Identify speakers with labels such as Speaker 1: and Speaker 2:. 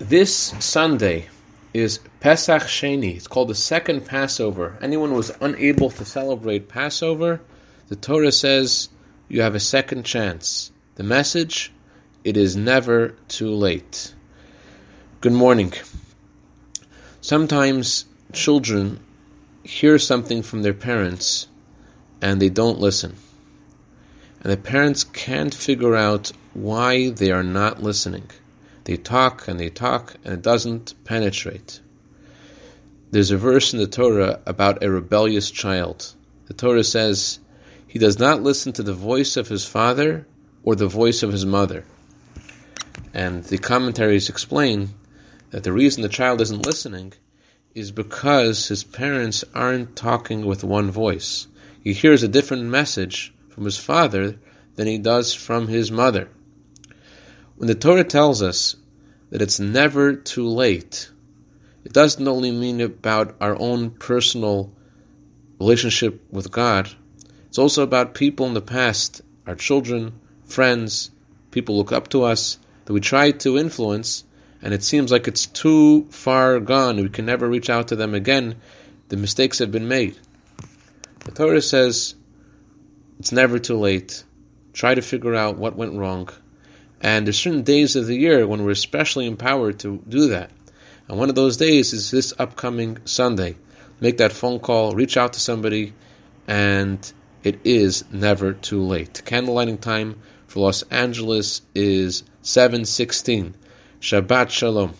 Speaker 1: This Sunday is Pesach Sheni. It's called the second Passover. Anyone who was unable to celebrate Passover, the Torah says you have a second chance. The message it is never too late. Good morning. Sometimes children hear something from their parents and they don't listen. And the parents can't figure out why they are not listening. They talk and they talk and it doesn't penetrate. There's a verse in the Torah about a rebellious child. The Torah says, He does not listen to the voice of his father or the voice of his mother. And the commentaries explain that the reason the child isn't listening is because his parents aren't talking with one voice. He hears a different message from his father than he does from his mother. When the Torah tells us that it's never too late, it doesn't only mean about our own personal relationship with God, it's also about people in the past, our children, friends, people look up to us, that we try to influence, and it seems like it's too far gone, we can never reach out to them again, the mistakes have been made. The Torah says it's never too late. Try to figure out what went wrong. And there's certain days of the year when we're especially empowered to do that. And one of those days is this upcoming Sunday. Make that phone call, reach out to somebody, and it is never too late. Candle lighting time for Los Angeles is 716. Shabbat Shalom.